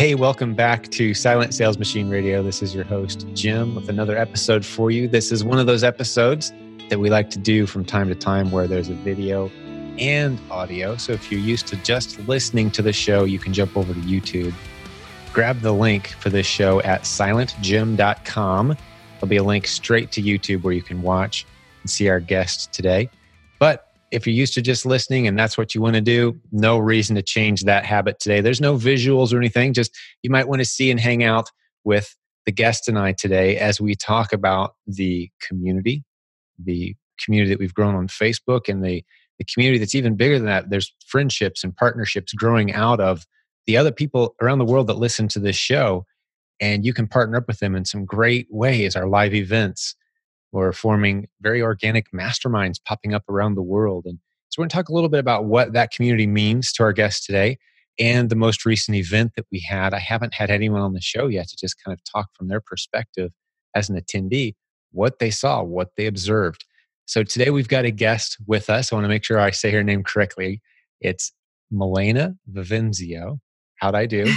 Hey, welcome back to Silent Sales Machine Radio. This is your host, Jim, with another episode for you. This is one of those episodes that we like to do from time to time where there's a video and audio. So if you're used to just listening to the show, you can jump over to YouTube. Grab the link for this show at silentjim.com. There'll be a link straight to YouTube where you can watch and see our guest today. If you're used to just listening and that's what you want to do, no reason to change that habit today. There's no visuals or anything. Just you might want to see and hang out with the guest and I today as we talk about the community, the community that we've grown on Facebook, and the, the community that's even bigger than that. There's friendships and partnerships growing out of the other people around the world that listen to this show. And you can partner up with them in some great ways. Our live events, we're forming very organic masterminds popping up around the world. And so we're going to talk a little bit about what that community means to our guests today and the most recent event that we had. I haven't had anyone on the show yet to just kind of talk from their perspective as an attendee, what they saw, what they observed. So today we've got a guest with us. I want to make sure I say her name correctly. It's Milena Vivenzio. How'd I do?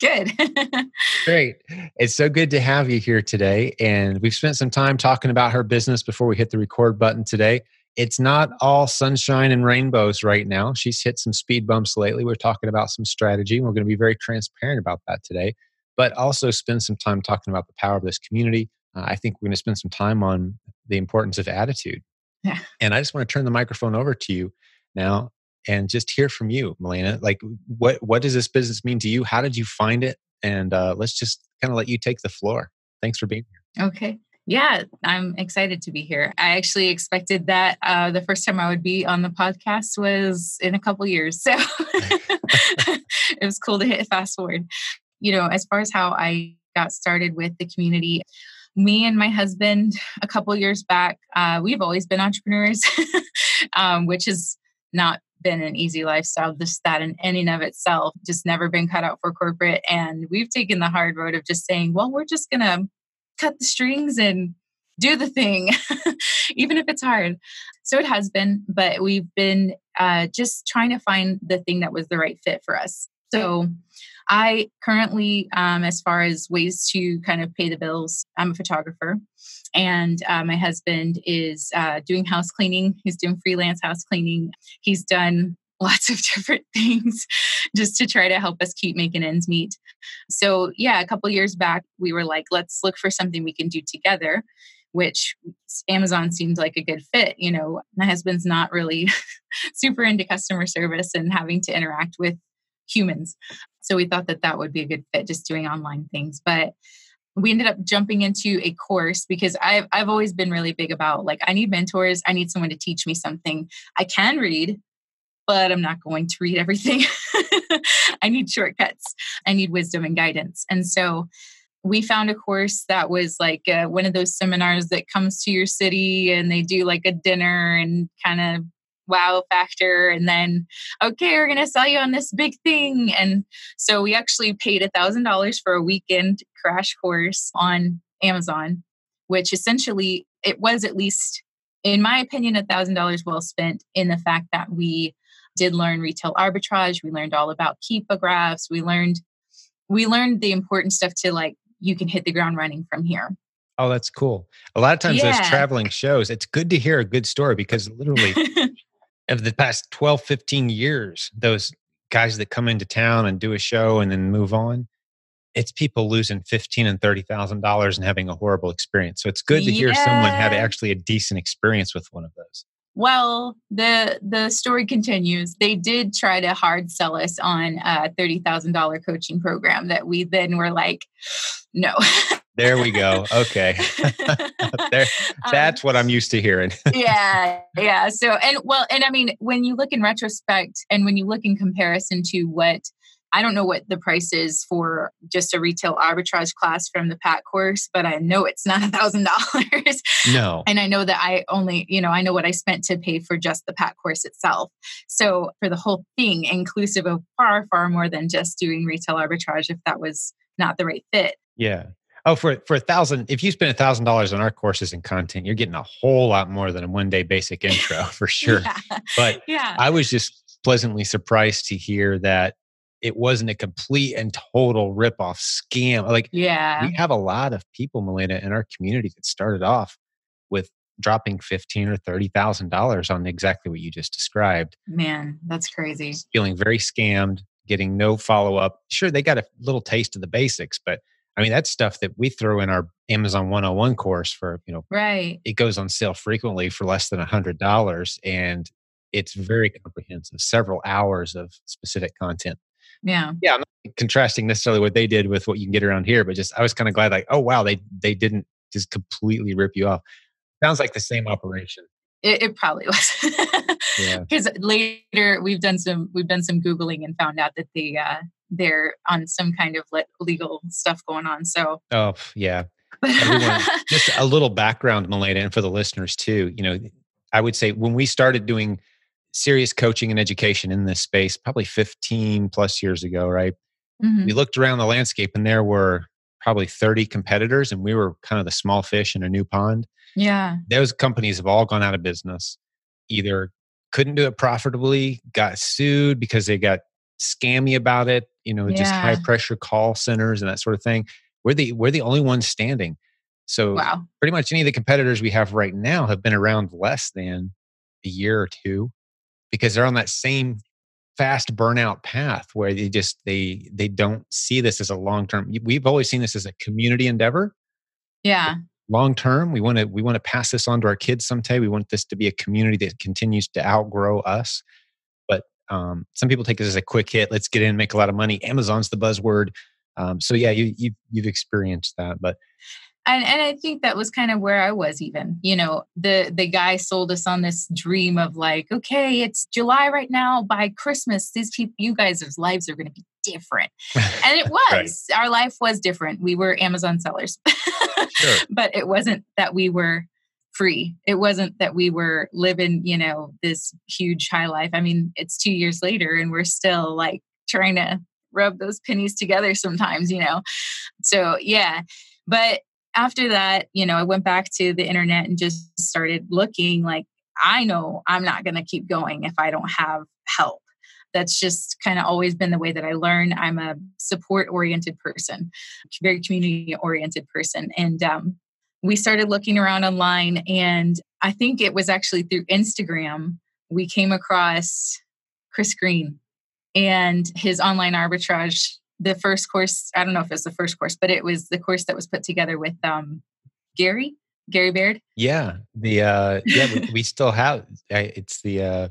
Good. Great. It's so good to have you here today. And we've spent some time talking about her business before we hit the record button today. It's not all sunshine and rainbows right now. She's hit some speed bumps lately. We're talking about some strategy, and we're going to be very transparent about that today, but also spend some time talking about the power of this community. Uh, I think we're going to spend some time on the importance of attitude. Yeah. And I just want to turn the microphone over to you now and just hear from you, Milena. Like, what what does this business mean to you? How did you find it? And uh, let's just kind of let you take the floor. Thanks for being here. Okay. Yeah, I'm excited to be here. I actually expected that uh, the first time I would be on the podcast was in a couple years. So it was cool to hit fast forward. You know, as far as how I got started with the community, me and my husband a couple years back, uh, we've always been entrepreneurs, um, which is not been an easy lifestyle, just that in any and of itself, just never been cut out for corporate. And we've taken the hard road of just saying, well, we're just going to cut the strings and do the thing, even if it's hard. So it has been, but we've been uh, just trying to find the thing that was the right fit for us. So I currently, um, as far as ways to kind of pay the bills, I'm a photographer, and uh, my husband is uh, doing house cleaning. He's doing freelance house cleaning. He's done lots of different things just to try to help us keep making ends meet. So, yeah, a couple years back, we were like, let's look for something we can do together, which Amazon seemed like a good fit. You know, my husband's not really super into customer service and having to interact with humans. So we thought that that would be a good fit, just doing online things. But we ended up jumping into a course because I've, I've always been really big about like, I need mentors. I need someone to teach me something. I can read, but I'm not going to read everything. I need shortcuts. I need wisdom and guidance. And so we found a course that was like uh, one of those seminars that comes to your city and they do like a dinner and kind of wow factor and then okay we're going to sell you on this big thing and so we actually paid a thousand dollars for a weekend crash course on amazon which essentially it was at least in my opinion a thousand dollars well spent in the fact that we did learn retail arbitrage we learned all about Keepa graphs we learned we learned the important stuff to like you can hit the ground running from here Oh, that's cool. A lot of times, yeah. those traveling shows, it's good to hear a good story because literally of the past 12, 15 years, those guys that come into town and do a show and then move on, it's people losing fifteen and thirty thousand dollars and having a horrible experience. So it's good to hear yeah. someone had actually a decent experience with one of those. Well, the the story continues. They did try to hard sell us on a thirty thousand dollar coaching program that we then were like, no. There we go. Okay. there, um, that's um, what I'm used to hearing. yeah. Yeah. So, and well, and I mean, when you look in retrospect and when you look in comparison to what I don't know what the price is for just a retail arbitrage class from the PAC course, but I know it's not a thousand dollars. No. And I know that I only, you know, I know what I spent to pay for just the PAC course itself. So for the whole thing, inclusive of far, far more than just doing retail arbitrage, if that was not the right fit. Yeah. Oh, for for a thousand, if you spend a thousand dollars on our courses and content, you're getting a whole lot more than a one day basic intro for sure. yeah. But yeah. I was just pleasantly surprised to hear that it wasn't a complete and total rip-off scam. Like yeah. we have a lot of people, Melina, in our community that started off with dropping fifteen or thirty thousand dollars on exactly what you just described. Man, that's crazy. Feeling very scammed, getting no follow-up. Sure, they got a little taste of the basics, but I mean that's stuff that we throw in our Amazon 101 course for, you know, Right. it goes on sale frequently for less than a hundred dollars and it's very comprehensive, several hours of specific content. Yeah. Yeah, I'm not contrasting necessarily what they did with what you can get around here, but just I was kind of glad, like, oh wow, they they didn't just completely rip you off. Sounds like the same operation. It, it probably was. Yeah. Because later we've done some we've done some googling and found out that they uh, they're on some kind of le- legal stuff going on. So, Oh yeah. Everyone- Just a little background, Melena, and for the listeners too. You know, I would say when we started doing serious coaching and education in this space, probably 15 plus years ago, right? Mhm. we looked around the landscape and there were probably 30 competitors and we were kind of the small fish in a new pond. Yeah, those companies have all gone out of business either couldn't do it profitably got sued because they got scammy about it you know just high pressure call centers and that sort of thing. We're the we're the only ones standing. So wow, pretty much any of the competitors we have right now have been around less than a year or two because they're on that same fast burnout path where they just they they don't see this as a long term we've always seen this as a community endeavor. Yeah, long term we want to we want to pass this on to our kids someday. We want this to be a community that continues to outgrow us. But um, some people take this as a quick hit let's get in and make a lot of money. Amazon's the buzzword. Um, so yeah you, you you've experienced that but and and I think that was kind of where I was. Even you know, the the guy sold us on this dream of like, okay, it's July right now. By Christmas, these people, you guys' lives are going to be different, and it was. Our life was different. We were Amazon sellers, Sure. but it wasn't that we were free. It wasn't that we were living, you know, this huge high life. I mean, it's two years later, and we're still like trying to rub those pennies together sometimes, you know. So yeah, but after that, you know, I went back to the internet and just started looking like I know I'm not going to keep going if I don't have help. That's just kind of always been the way that I learn. I'm a support oriented person, very community oriented person. And um, we started looking around online, and I think it was actually through Instagram we came across Chris Green and his online arbitrage the first course i don't know if it's the first course but it was the course that was put together with um gary gary baird Yeah, the uh, yeah, we, we still have. It's the uh,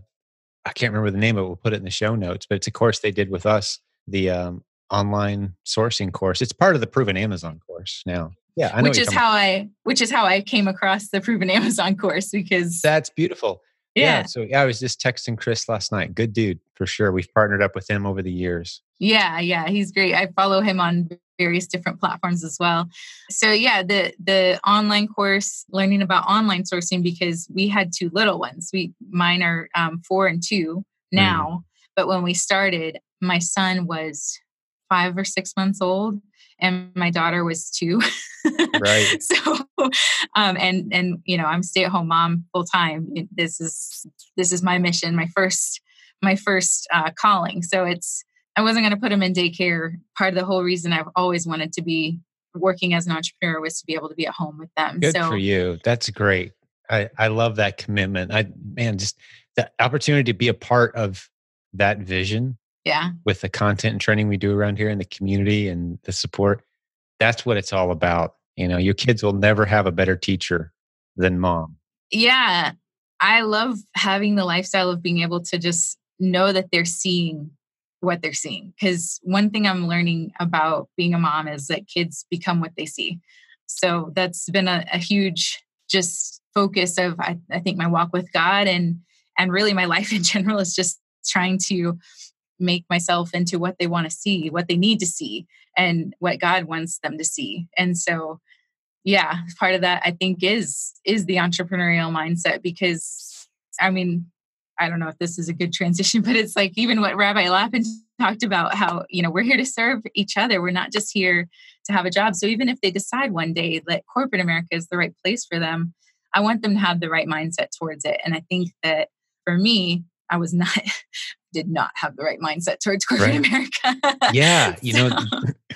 I can't remember the name but. We'll put it in the show notes, but it's a course they did with us, the um, online sourcing course. It's part of the Proven Amazon course now. Yeah, I know. which is how i which is how i came across the proven amazon course because. That's beautiful. yeah So yeah, I was just texting Chris last night. Good dude for sure. We've partnered up with him over the years. Yeah, yeah, he's great. I follow him on various different platforms as well. So yeah, the the online course learning about online sourcing because we had two little ones. We mine are um, four and two now, but when we started, my son was five or six months old, and my daughter was two. Right. so, um, and and you know, I'm stay at home mom full time. This is this is my mission, my first my first uh, calling. So it's I wasn't going to put him in daycare. Part of the whole reason I've always wanted to be working as an entrepreneur was to be able to be at home with them. Good so for you. That's great. I, I love that commitment. I man, just the opportunity to be a part of that vision yeah, with the content and training we do around here in the community and the support. That's what it's all about. You know, your kids will never have a better teacher than mom. yeah. I love having the lifestyle of being able to just know that they're seeing what they're seeing. Because one thing I'm learning about being a mom is that kids become what they see. So that's been a, a huge just focus of I, I think my walk with God and and really my life in general is just trying to make myself into what they want to see, what they need to see, and what God wants them to see. And so yeah part of that i think is is the entrepreneurial mindset because i mean i don't know if this is a good transition but it's like even what rabbi lapin talked about how you know we're here to serve each other we're not just here to have a job so even if they decide one day that corporate america is the right place for them i want them to have the right mindset towards it and i think that for me i was not did not have the right mindset towards corporate right. America. yeah. You so. know,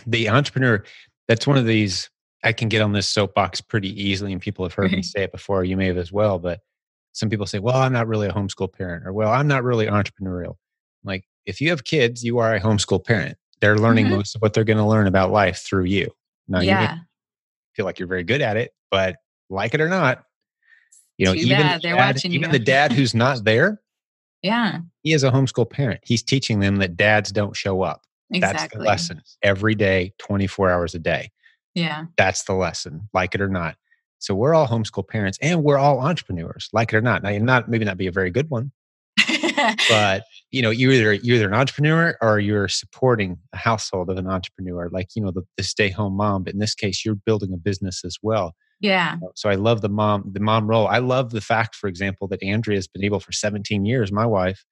the entrepreneur, that's one of these, I can get on this soapbox pretty easily, and people have heard right. me say it before. You may have as well, but some people say, well, I'm not really a homeschool parent, or well, I'm not really entrepreneurial. Like, if you have kids, you are a homeschool parent. They're learning mm-hmm. most of what they're going to learn about life through you. Now, yeah. you feel like you're very good at it, but like it or not, you know, Too even, bad. The dad, even the dad who's not there, yeah, he is a homeschool parent. He's teaching them that dads don't show up. Exactly. That's the lesson every day, 24 hours a day. Yeah. That's the lesson, like it or not. So we're all homeschool parents and we're all entrepreneurs, like it or not. Now, you're not maybe not be a very good one, but you know, you're either you're either an entrepreneur or you're supporting a household of an entrepreneur, like you know, the, the stay home mom. But in this case, you're building a business as well. Yeah. Uh, so I love the mom, the mom role. I love the fact, for example, that Andrea has been able for 17 years, my wife,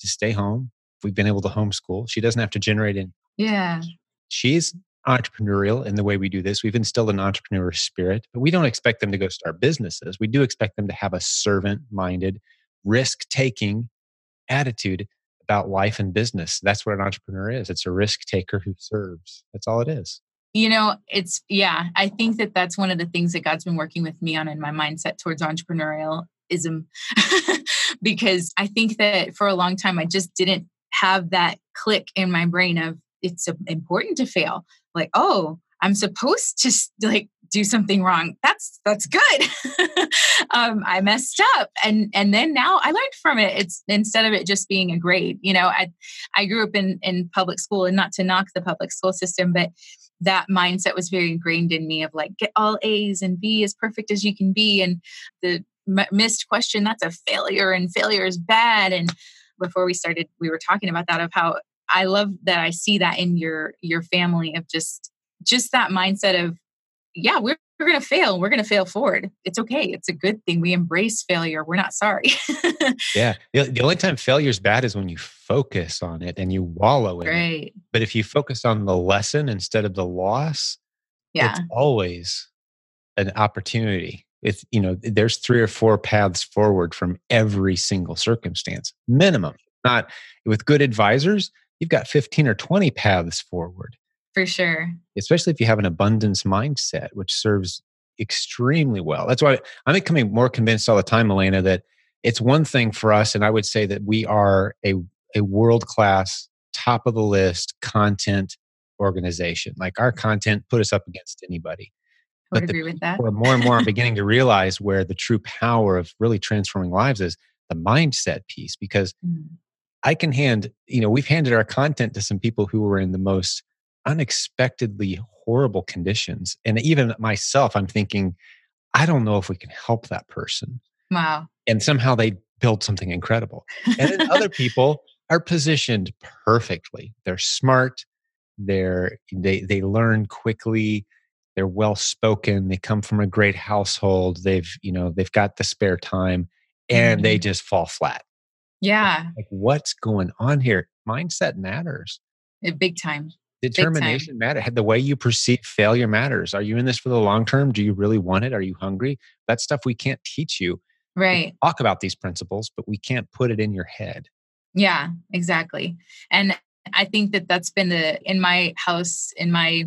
to stay home. We've been able to homeschool. She doesn't have to generate in. Yeah. She's entrepreneurial in the way we do this. We've instilled an entrepreneur spirit, but we don't expect them to go start businesses. We do expect them to have a servant minded, risk taking attitude about life and business. That's what an entrepreneur is. It's a risk taker who serves. That's all it is. You know, it's, yeah, I think that that's one of the things that God's been working with me on in my mindset towards entrepreneurialism. because I think that for a long time, I just didn't have that click in my brain of it's important to fail. Like, oh, I'm supposed to like do something wrong. That's that's good. um, I messed up, and and then now I learned from it. It's instead of it just being a grade. You know, I I grew up in in public school, and not to knock the public school system, but that mindset was very ingrained in me of like get all A's and be as perfect as you can be and the m- missed question that's a failure and failure is bad and before we started we were talking about that of how I love that I see that in your your family of just just that mindset of yeah we're we're going to fail. We're going to fail forward. It's okay. It's a good thing. We embrace failure. We're not sorry. yeah. The, the, only time failure is bad is when you focus on it and you wallow in right. it. But if you focus on the lesson instead of the loss, yeah. it's always an opportunity. It's, you know, there's three or four paths forward from every single circumstance, minimum. Not with good advisors, you've got 15 or 20 paths forward. For sure. Especially if you have an abundance mindset, which serves extremely well. That's why I'm becoming more convinced all the time, Elena, that it's one thing for us, and I would say that we are a, a world class, top of the list content organization. Like our content put us up against anybody. I would but agree with that. more and more I'm beginning to realize where the true power of really transforming lives is the mindset piece because mm. I can hand, you know, we've handed our content to some people who were in the most unexpectedly horrible conditions. And even myself, I'm thinking, I don't know if we can help that person. Wow. And somehow they build something incredible. And then other people are positioned perfectly. They're smart, they're they they learn quickly, they're well spoken, they come from a great household, they've, you know, they've got the spare time and mm-hmm. they just fall flat. Yeah. Like what's going on here? Mindset matters. Eh, big time determination matters the way you perceive failure matters. Are you in this for the long term? Do you really want it? Are you hungry? That stuff we can't teach you. Right. talk about these principles but we can't put it in your head. Yeah exactly and i think that that's been the in my house in my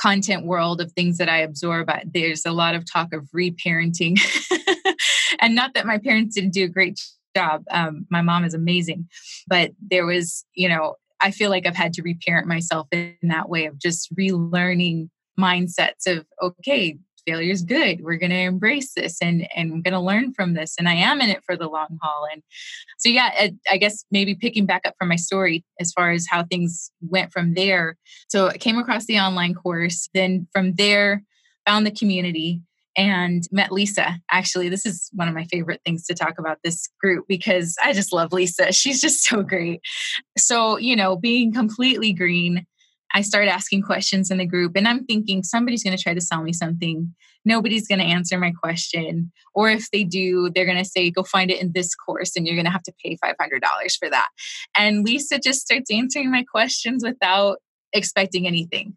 content world of things that i absorb there's a lot of talk of reparenting and not that my parents didn't do a great job um, my mom is amazing but there was you know I feel like I've had to reparent myself in that way of just relearning mindsets of, okay, failure is good. We're going to embrace this and, and I'm going to learn from this. And I am in it for the long haul. And so, yeah, I guess maybe picking back up from my story as far as how things went from there. So I came across the online course. Then from there, found the community and met Lisa. Actually, this is one of my favorite things to talk about this group because I just love Lisa. She's just so great. So, you know, being completely green, I start asking questions in the group and I'm thinking somebody's going to try to sell me something. Nobody's going to answer my question. Or if they do, they're going to say, go find it in this course and you're going to have to pay $500 for that. And Lisa just starts answering my questions without expecting anything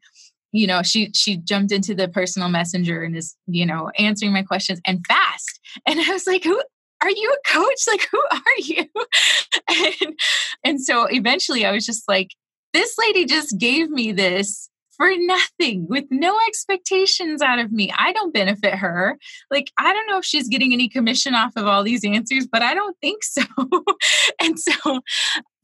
you know she she jumped into the personal messenger and is you know answering my questions and fast and i was like who are you a coach? Like, who are you? and, and so eventually I was just like, this lady just gave me this for nothing with no expectations out of me. I don't benefit her. Like, I don't know if she's getting any commission off of all these answers, but I don't think so. and so,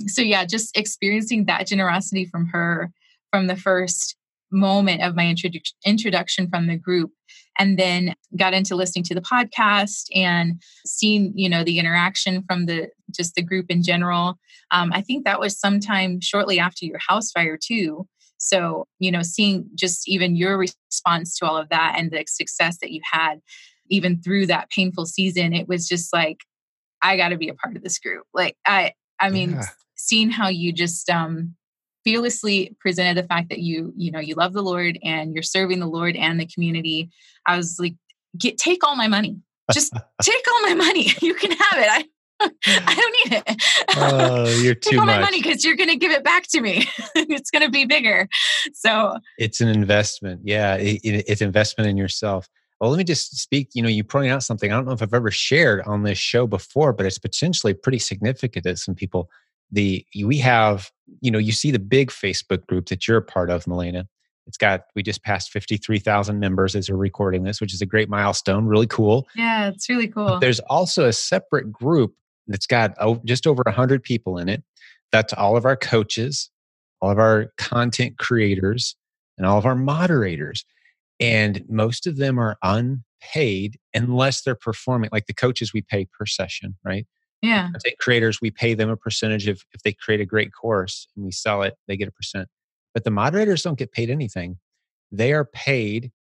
so yeah, just experiencing that generosity from her from the first moment of my introdu- introduction from the group and then got into listening to the podcast and seeing you know the interaction from the just the group in general um, i think that was sometime shortly after your house fire too so, you know, seeing just even your response to all of that and the success that you had, even through that painful season, it was just like, I got to be a part of this group. Like, I, I mean, yeah. seeing how you just, um, fearlessly presented the fact that you you know you love the lord and you're serving the lord and the community i was like get take all my money just take all my money you can have it i I don't need it. Oh, you're too Take all much. my money because you're going to give it back to me. it's going to be bigger. So it's an investment. Yeah, it, it, it's investment in yourself. Well, let me just speak. You know, you point out something I don't know if I've ever shared on this show before, but it's potentially pretty significant that some people. The we have, you know, you see the big Facebook group that you're a part of, Melena. It's got we just passed fifty three thousand members as we're recording this, which is a great milestone. Really cool. Yeah, it's really cool. But there's also a separate group that's got just over 100 people in it. That's all of our coaches, all of our content creators, and all of our moderators. And most of them are unpaid unless they're performing. Like the coaches, we pay per session, right? Yeah. Content creators, we pay them a percentage of if they create a great course and we sell it, they get a percent. But the moderators don't get paid anything. They are paid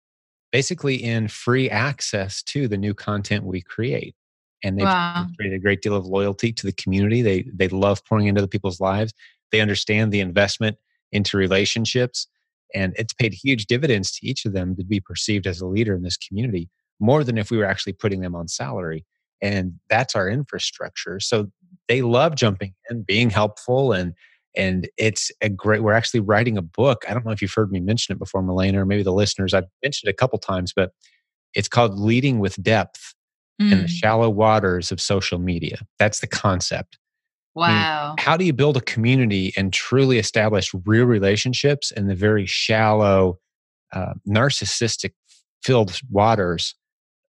basically in free access to the new content we create and they've wow. created a great deal of loyalty to the community. They they love pouring into the people's lives. They understand the investment into relationships, and it's paid huge dividends to each of them to be perceived as a leader in this community more than if we were actually putting them on salary. And that's our infrastructure. So they love jumping in, being helpful, and and it's a great. We're actually writing a book. I don't know if you've heard me mention it before, Melena, or maybe the listeners. I've mentioned it a couple times, but it's called Leading with Depth mm. in the mm. shallow waters of social media. That's the concept. Wow. I mean, how do you build a community and truly establish real relationships in the very shallow, uh, narcissistic filled waters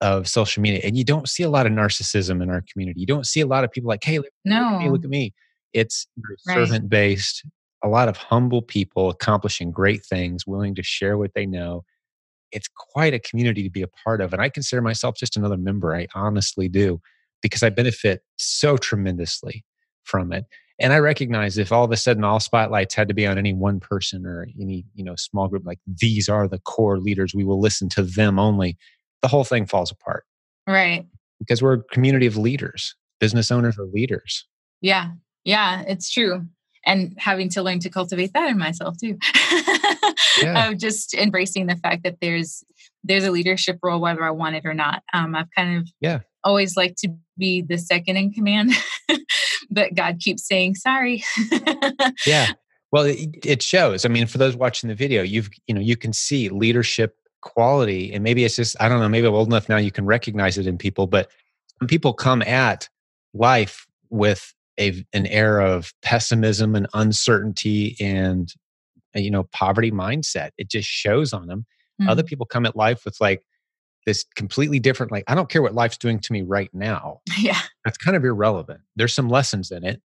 of social media? And you don't see a lot of narcissism in our community. You don't see a lot of people like, hey, look, no. look at me, look at me. It's right. servant based, a lot of humble people accomplishing great things, willing to share what they know it's quite a community to be a part of. And I consider myself just another member. I honestly do, because I benefit so tremendously from it. And I recognize if all of a sudden all spotlights had to be on any one person or any, you know, small group, like these are the core leaders, we will listen to them only, the whole thing falls apart. Right. Because we're a community of leaders. Business owners are leaders. Yeah. Yeah, it's true and having to learn to cultivate that in myself too yeah. of just embracing the fact that there's there's a leadership role whether i want it or not um, i've kind of yeah always liked to be the second in command but god keeps saying sorry yeah well it, it shows i mean for those watching the video you've you know you can see leadership quality and maybe it's just i don't know maybe i'm old enough now you can recognize it in people but when people come at life with a, an air of pessimism and uncertainty and uh, you know poverty mindset. It just shows on them mm. other people come at life with like this completely different like i don't care what life's doing to me right now. Yeah. That's kind of irrelevant. There's some lessons in it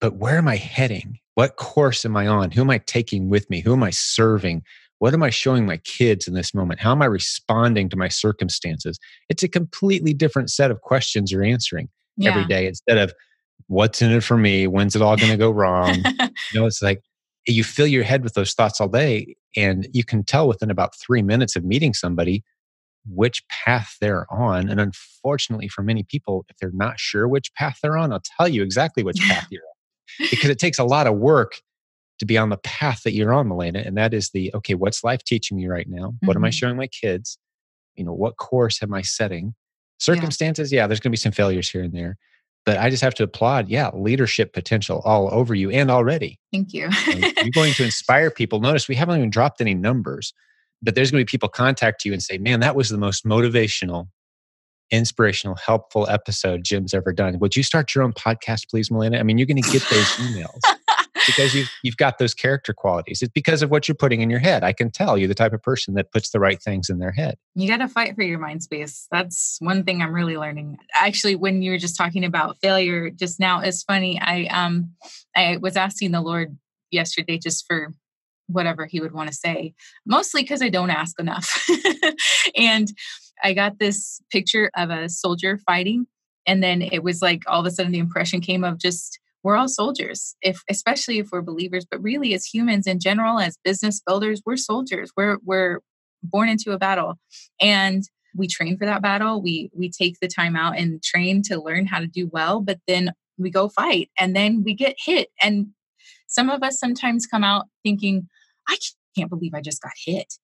but where am i heading? What course am i on? Who am i taking with me? Who am i serving what am i showing my kids in this moment how am i responding to my circumstances it's a completely different set of questions you're answering yeah. every day instead of what's in it for me? When's it all going to go wrong? you know, it's like you fill your head with those thoughts all day, and you can tell within about three minutes of meeting somebody which path they're on. And unfortunately, for many people, if they're not sure which path they're on, I'll tell you exactly which path you're on because it takes a lot of work to be on the path that you're on, Melena. And that is the okay, what's life teaching me right now? Mm-hmm. What am I mm-hmm. showing my kids? You know, what course am I setting? Circumstances, yeah, yeah there's going to be some failures here and there but I just have to applaud, yeah, leadership potential all over you and already. Thank you. You're going to inspire people. Notice we haven't even dropped any numbers, but there's going to be people contact you and say, man, that was the most motivational inspirational, helpful episode Jim's ever done. Would you start your own podcast, please, Melina? I mean, you're going to get those emails because you've you've got those character qualities. It's because of what you're putting in your head. I can tell you're the type of person that puts the right things in their head. You got to fight for your mind space. That's one thing I'm really learning. Actually, when you were just talking about failure just now, it's funny. I um I was asking the Lord yesterday just for whatever he would want to say, mostly because I don't ask enough. and I got this picture of a soldier fighting. And then it was like all of a sudden the impression came of just we're all soldiers, if especially if we're believers, but really as humans in general, as business builders, we're soldiers. We're we're born into a battle. And we train for that battle. We we take the time out and train to learn how to do well, but then we go fight and then we get hit. And some of us sometimes come out thinking, I can't believe I just got hit.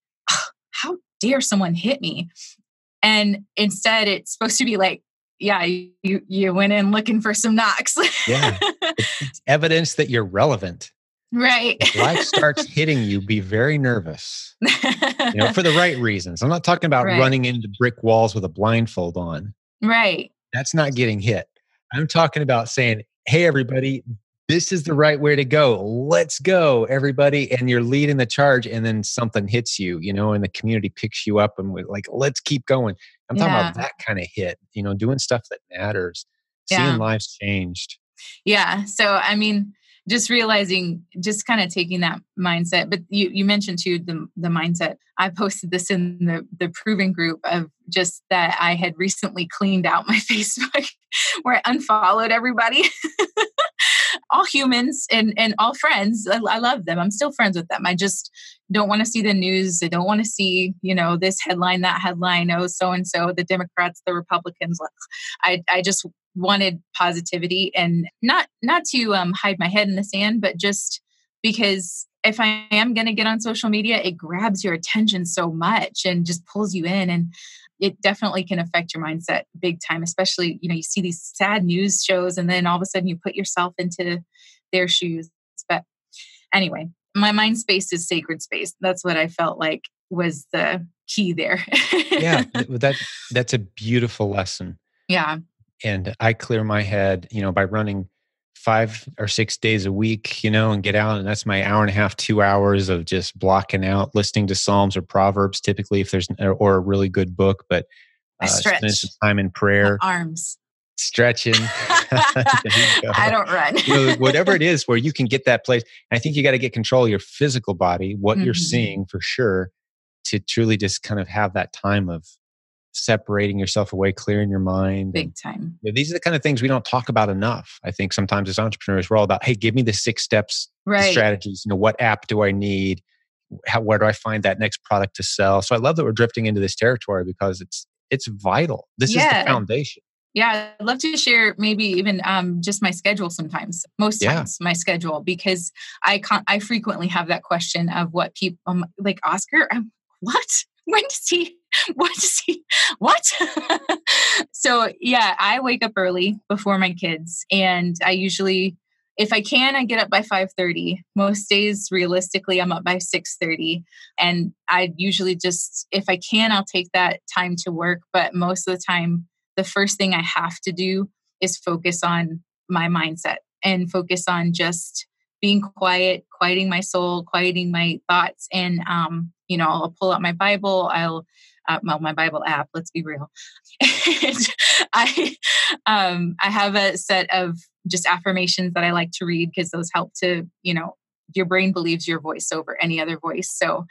How dare someone hit me? And instead, it's supposed to be like, yeah, you you went in looking for some knocks. yeah, it's evidence that you're relevant. Right. If life starts hitting you, be very nervous. you know, for the right reasons. I'm not talking about right. running into brick walls with a blindfold on. Right. That's not getting hit. I'm talking about saying, "Hey, everybody, this is the right way to go. Let's go, everybody. And you're leading the charge, and then something hits you, you know, and the community picks you up and we're like, let's keep going. I'm talking yeah. about that kind of hit, you know, doing stuff that matters, yeah. seeing lives changed. Yeah. So, I mean, just realizing, just kind of taking that mindset. But you, you mentioned too the, the mindset. I posted this in the, the proven group of just that I had recently cleaned out my Facebook where I unfollowed everybody. all humans and and all friends. I, I love them. I'm still friends with them. I just don't want to see the news. I don't want to see, you know, this headline, that headline. Oh, so and so, the Democrats, the Republicans. I I just wanted positivity and not not to um, hide my head in the sand, but just because if I am going to get on social media, it grabs your attention so much and just pulls you in. And it definitely can affect your mindset big time especially you know you see these sad news shows and then all of a sudden you put yourself into their shoes. But anyway my mind space is sacred space. That's what i felt like was the key there. Yeah that that's a beautiful lesson. Yeah. And i clear my head you know by running five or six days a week, you know, and get out. And that's my hour and a half, two hours of just blocking out, listening to Psalms or Proverbs, typically, if there's, or a really good book, but uh, spending some time in prayer. My arms. Stretching. I don't run. you know, whatever it is where you can get that place. I think you got to get control of your physical body, what mm-hmm. you're seeing for sure, to truly just kind of have that time of separating yourself away, clearing your mind. Big time. You know, these are the kind of things we don't talk about enough. I think sometimes as entrepreneurs, we're all about, hey, give me the six steps, right. strategies. You know, what app do I need? How, where do I find that next product to sell? So I love that we're drifting into this territory because it's it's vital. This yeah. is the foundation. Yeah, I'd love to share maybe even um, just my schedule sometimes, most times my schedule, because I con- I frequently have that question of what people um, like Oscar, I'm, what? When does he what does he what? So yeah i wake up early before my kids and i usually if i can i get up by 5.30 most days realistically i'm up by 6.30 and i usually just if i can i'll take that time to work but most of the time the first thing i have to do is focus on my mindset and focus on just being quiet quieting my soul quieting my thoughts and um, you know i'll pull out my bible i'll uh, well, my Bible app. Let's be real. I um, I have a set of just affirmations that I like to read because those help to you know your brain believes your voice over any other voice. So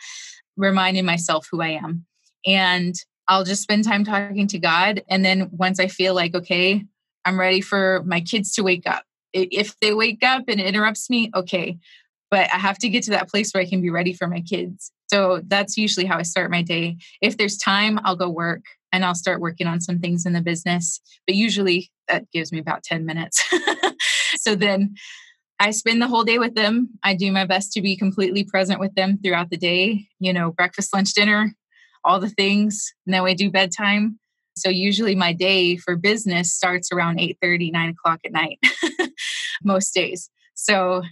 reminding myself who I am, and I'll just spend time talking to God. And then once I feel like okay, I'm ready for my kids to wake up. If they wake up and it interrupts me, okay. But I have to get to that place where I can be ready for my kids. So that's usually how I start my day. If there's time, I'll go work and I'll start working on some things in the business. But usually that gives me about 10 minutes. so then I spend the whole day with them. I do my best to be completely present with them throughout the day, you know, breakfast, lunch, dinner, all the things. And then we do bedtime. So usually my day for business starts around 8 30, 9 o'clock at night, most days. So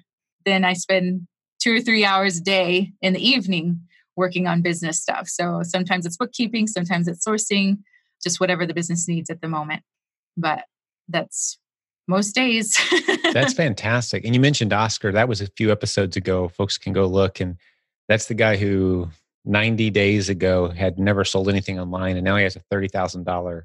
then I spend two or three hours a day in the evening working on business stuff. So sometimes it's bookkeeping, sometimes it's sourcing, just whatever the business needs at the moment. But that's most days. that's fantastic. And you mentioned Oscar. That was a few episodes ago. Folks can go look. And that's the guy who 90 days ago had never sold anything online. And now he has a $30,000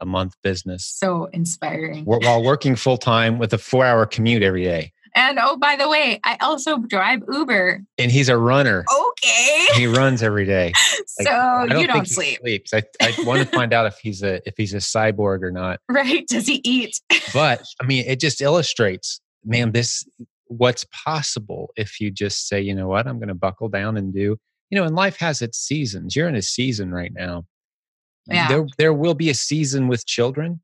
a month business. So inspiring. While working full time with a four hour commute every day. And oh, by the way, I also drive Uber. And he's a runner. Okay. He runs every day. Like, so don't you don't sleep. Sleeps. I, I want to find out if he's a if he's a cyborg or not. Right? Does he eat? but I mean, it just illustrates, man, this what's possible if you just say, you know what, I'm going to buckle down and do. You know, and life has its seasons. You're in a season right now. Yeah. There, there will be a season with children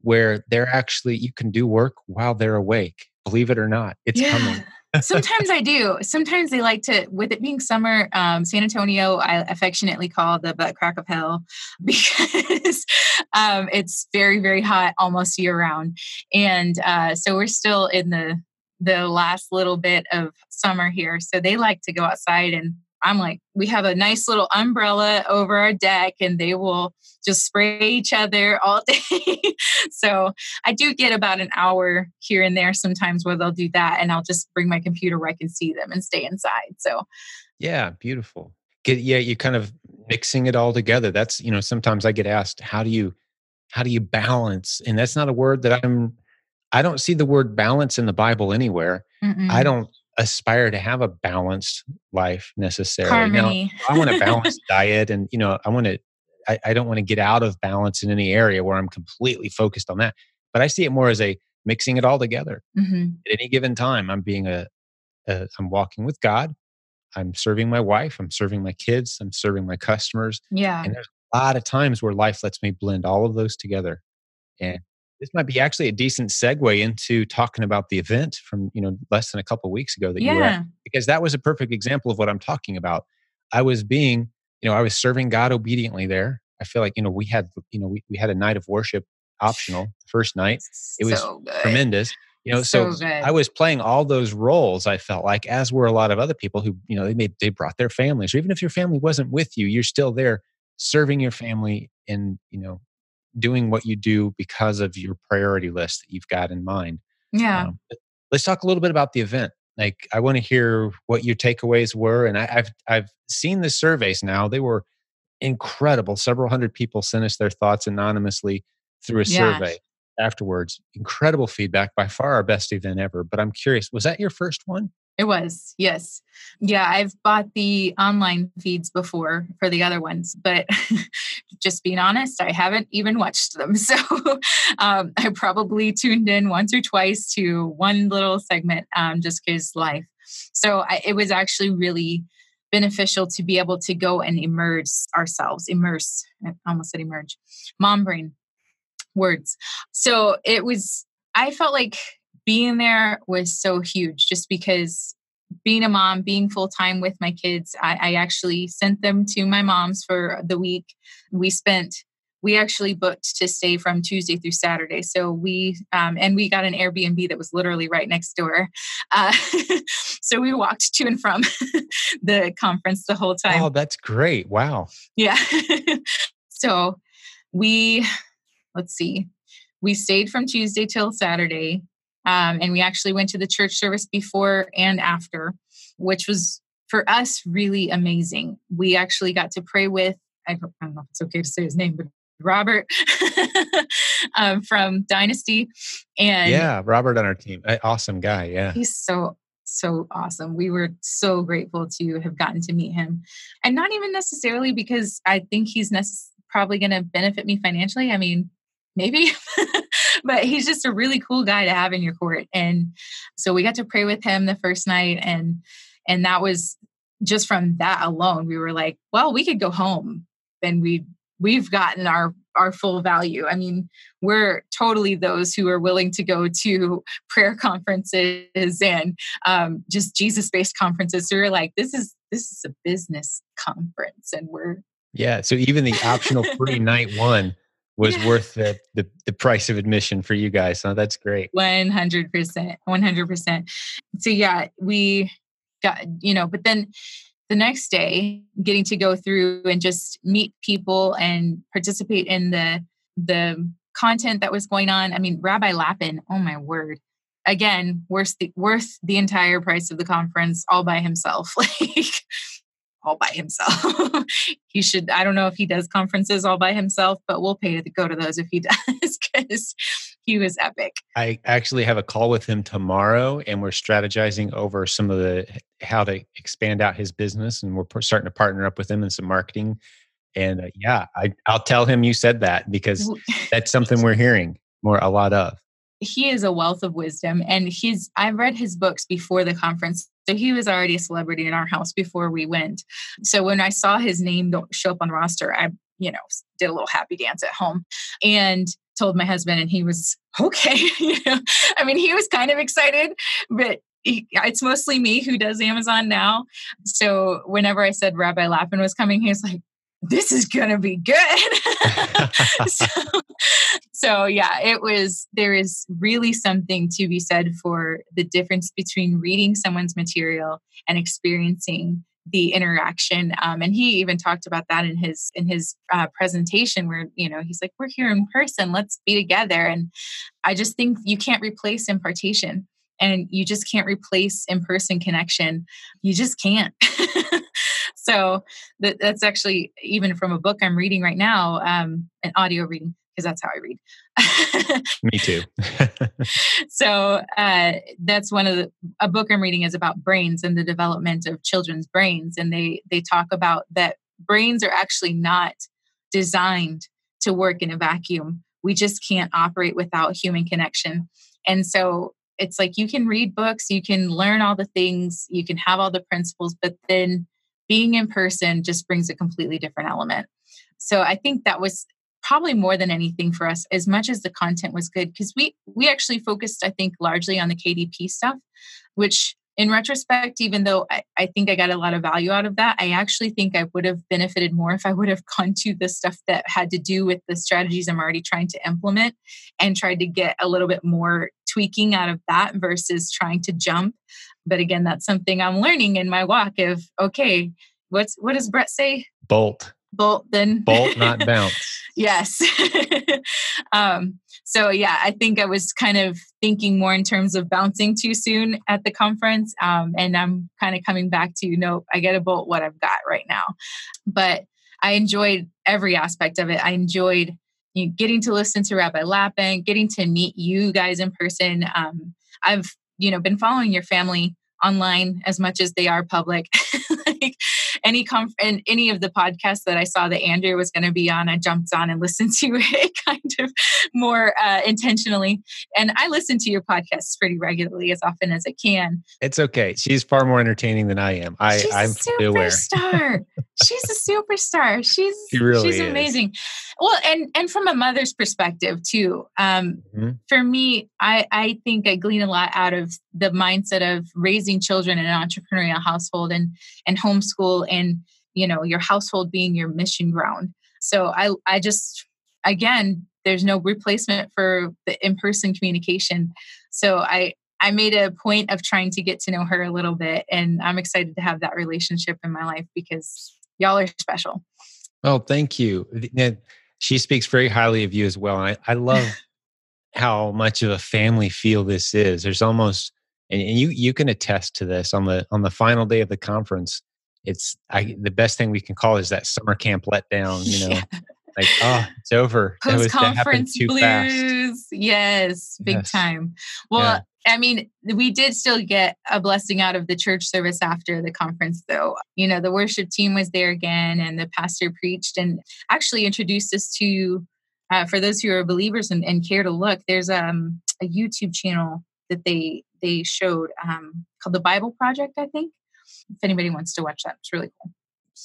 where they're actually you can do work while they're awake believe it or not it's yeah. coming. Sometimes i do. Sometimes they like to with it being summer um, san antonio i affectionately call the butt crack of hell because um, it's very very hot almost year round. And uh, so we're still in the the last little bit of summer here. So they like to go outside and I'm like, we have a nice little umbrella over our deck and they will just spray each other all day. so I do get about an hour here and there sometimes where they'll do that and I'll just bring my computer where I can see them and stay inside. So yeah, beautiful. Get yeah, you're kind of mixing it all together. That's you know, sometimes I get asked, how do you how do you balance? And that's not a word that I'm I don't see the word balance in the Bible anywhere. Mm-mm. I don't aspire to have a balanced life necessarily. Harmony. Now, I want a balanced diet and, you know, I want to, I, I don't want to get out of balance in any area where I'm completely focused on that. But I see it more as a mixing it all together. Mm-hmm. At any given time, I'm being a, a, I'm walking with God. I'm serving my wife. I'm serving my kids. I'm serving my customers. Yeah. And there's a lot of times where life lets me blend all of those together. And this might be actually a decent segue into talking about the event from you know less than a couple weeks ago that yeah. you were at because that was a perfect example of what I'm talking about. I was being, you know, I was serving God obediently there. I feel like you know we had you know we, we had a night of worship optional the first night. It was so tremendous. You know, so, so I was playing all those roles. I felt like, as were a lot of other people who, you know, they made they brought their families, or even if your family wasn't with you, you're still there serving your family and you know doing what you do because of your priority list that you've got in mind. Yeah. Um, let's talk a little bit about the event. Like, I want to hear what your takeaways were, and I, have I've seen the surveys now. They were incredible. Several hundred people sent us their thoughts anonymously through a yeah. survey afterwards. Incredible feedback. By far our best event ever. But I'm curious, was that your first one? It was, yes. Yeah, I've bought the online feeds before for the other ones, but just being honest, I haven't even watched them. So um, I probably tuned in once or twice to one little segment um, just because life. So I, it was actually really beneficial to be able to go and immerse ourselves, immerse, I almost said emerge, mom brain words. So it was, I felt like being there was so huge just because being a mom, being full time with my kids, I, I, actually sent them to my mom's for the week. We spent, we actually booked to stay from Tuesday through Saturday. So we, um, and we got an Airbnb that was literally right next door. Uh, so we walked to and from the conference the whole time. Oh, that's great. Wow. Yeah. so we, let's see, we stayed from Tuesday till Saturday. Um, and we actually went to the church service before and after, which was for us really amazing. We actually got to pray with, I don't, I don't know if it's okay to say his name, but Robert um, from Dynasty. And yeah, Robert on our team. Awesome guy. Yeah. He's so, so awesome. We were so grateful to have gotten to meet him. And not even necessarily because I think he's necess- probably going to benefit me financially. I mean, maybe but he's just a really cool guy to have in your court. And so we got to pray with him the first night and and that was just from that alone we were like well we could go home. And we we've gotten our our full value. I mean we're totally those who are willing to go to prayer conferences and um, just jesus based conferences. So we're like this is this is a business conference and we're yeah so even the optional free night one was yeah. worth the, the, the price of admission for you guys. So that's great. One hundred percent, one hundred percent. So yeah, we got you know, but then the next day getting to go through and just meet people and participate in the the content that was going on i mean rabbi lapin oh my word again worth the worth the entire price of the conference all by himself like all by himself. He should i don't know if he does conferences all by himself but we'll pay to go to those if he does because he was epic. I actually have a call with him tomorrow and we're strategizing over some of the how to expand out his business and we're starting to partner up with him in some marketing. And uh, yeah I, i'll tell him you said that because that's something we're hearing more a lot of he is a wealth of wisdom and he's i've read his books before the conference so he was already a celebrity in our house before we went. So when i saw his name show up on the roster i you know did a little happy dance at home and told my husband and he was okay you know? I mean he was kind of excited but it's mostly me who does amazon now. So whenever i said rabbi lapin was coming he was like this is going to be good. so, so, yeah, it was, there is really something to be said for the difference between reading someone's material and experiencing the interaction um, and he even talked about that in his in his uh, presentation where you know he's like we're here in person let's be together. And i just think you can't replace impartation and you just can't replace in-person connection. You just can't so that, that's actually even from a book I'm reading right now, um, an audio reading because that's how I read. Me too. so uh, that's one of the a book I'm reading is about brains and the development of children's brains, and they they talk about that brains are actually not designed to work in a vacuum. We just can't operate without human connection, and so it's like you can read books, you can learn all the things, you can have all the principles, but then being in person just brings a completely different element. So I think that was probably more than anything for us as much as the content was good because we we actually focused i think largely on the kdp stuff which in retrospect even though I, I, think i got a lot of value out of that i actually think i would have benefited more if i would have gone to the stuff that had to do with the strategies i'm already trying to implement and tried to get a little bit more tweaking out of that versus trying to jump but again, that's something I'm learning in my walk of okay, what's what does Brett say? Bolt. Bolt then bolt, not bounce. yes. um, so yeah, I think I was kind of thinking more in terms of bouncing too soon at the conference. Um, and I'm kind of coming back to nope, I get a bolt what I've got right now. But I enjoyed every aspect of it. I enjoyed you know, getting to listen to Rabbi Lapin, getting to meet you guys in person. Um, I've you know been following your family online as much as they are public. Like any conf- and any of the podcasts that I saw that Andrew was going to be on, I jumped on and listened to it kind of more uh, intentionally. And I listen to your podcasts pretty regularly, as often as I can. It's okay. She's far more entertaining than I am. I, she's I'm a superstar. she's a superstar. She's she really she's amazing. Well, and and from a mother's perspective too. Um, mm-hmm. For me, I I think I glean a lot out of the mindset of raising children in an entrepreneurial household and and homeschool and you know your household being your mission ground. So i i just again there's no replacement for the in-person communication. So i i made a point of trying to get to know her a little bit and i'm excited to have that relationship in my life because y'all are special. Well thank you. She speaks very highly of you as well and i, I love how much of a family feel this is. There's almost and, and you you can attest to this on the on the final day of the conference it's I, the best thing we can call is that summer camp letdown you know yeah. like oh it's over post conference blues fast. yes big yes. time well yeah. I mean, we did still get a blessing out of the church service after the conference, though. You know, the worship team was there again, and the pastor preached and actually introduced us to, uh, for those who are believers and, and care to look, there's um, a YouTube channel that they they showed um, called the Bible Project, I think. If anybody wants to watch that, it's really cool.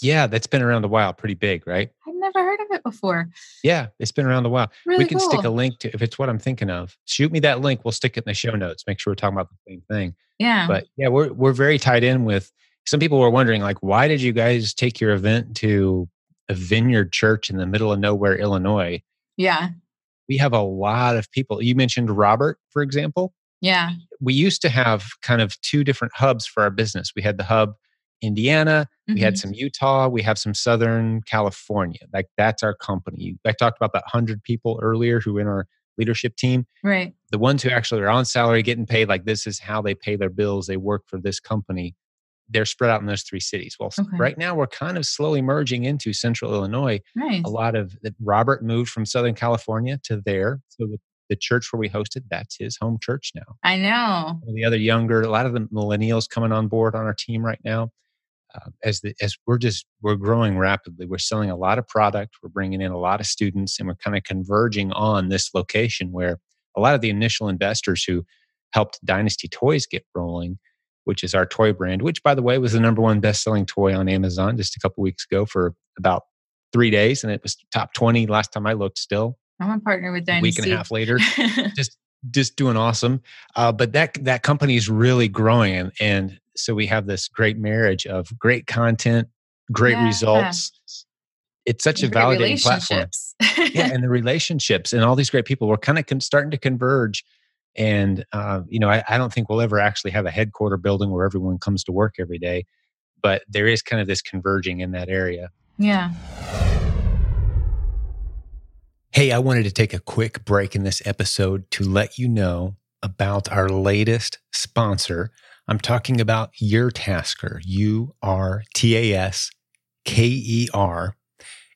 Yeah, that's been around a while, pretty big, right? I've never heard of it before. Yeah, it's been around a while. Really we can cool. stick a link to if it's what I'm thinking of. Shoot me that link. We'll stick it in the show notes. Make sure we're talking about the same thing. Yeah. But yeah, we're we're very tied in with some people were wondering, like, why did you guys take your event to a vineyard church in the middle of nowhere, Illinois? Yeah. We have a lot of people. You mentioned Robert, for example. Yeah. We used to have kind of two different hubs for our business. We had the hub Indiana, mm-hmm. we had mm-hmm. some Utah, we have some Southern California. Like that's our company. I talked about that 100 people earlier who in our leadership team. Right. The ones who actually are on salary getting paid, like this is how they pay their bills. They work for this company. They're spread out in those three cities. Well, okay. right now we're kind of slowly merging into central Illinois. Nice. A lot of Robert moved from Southern California to there. So the, church where we hosted, that's his home church now. I know. The other younger, a lot of the millennials coming on board on our team right now. Uh, as the, as we're just we're growing rapidly we're selling a lot of product we're bringing in a lot of students and we're kind of converging on this location where a lot of the initial investors who helped dynasty toys get rolling which is our toy brand which by the way was the number one best-selling toy on amazon just a couple weeks ago for about three days and it was top 20 last time i looked still i'm a partner with dynasty a week and a half later just just doing awesome uh, but that that company is really growing and, and so we have this great marriage of great content, great yeah, results. It's such a validating platform. yeah, and the relationships and all these great people. We're kind of con- starting to converge. And uh, you know, I, I don't think we'll ever actually have a headquarter building where everyone comes to work every day, but there is kind of this converging in that area. Yeah. Hey, I wanted to take a quick break in this episode to let you know about our latest sponsor, I'm talking about Urtasker, U R T A S K E R.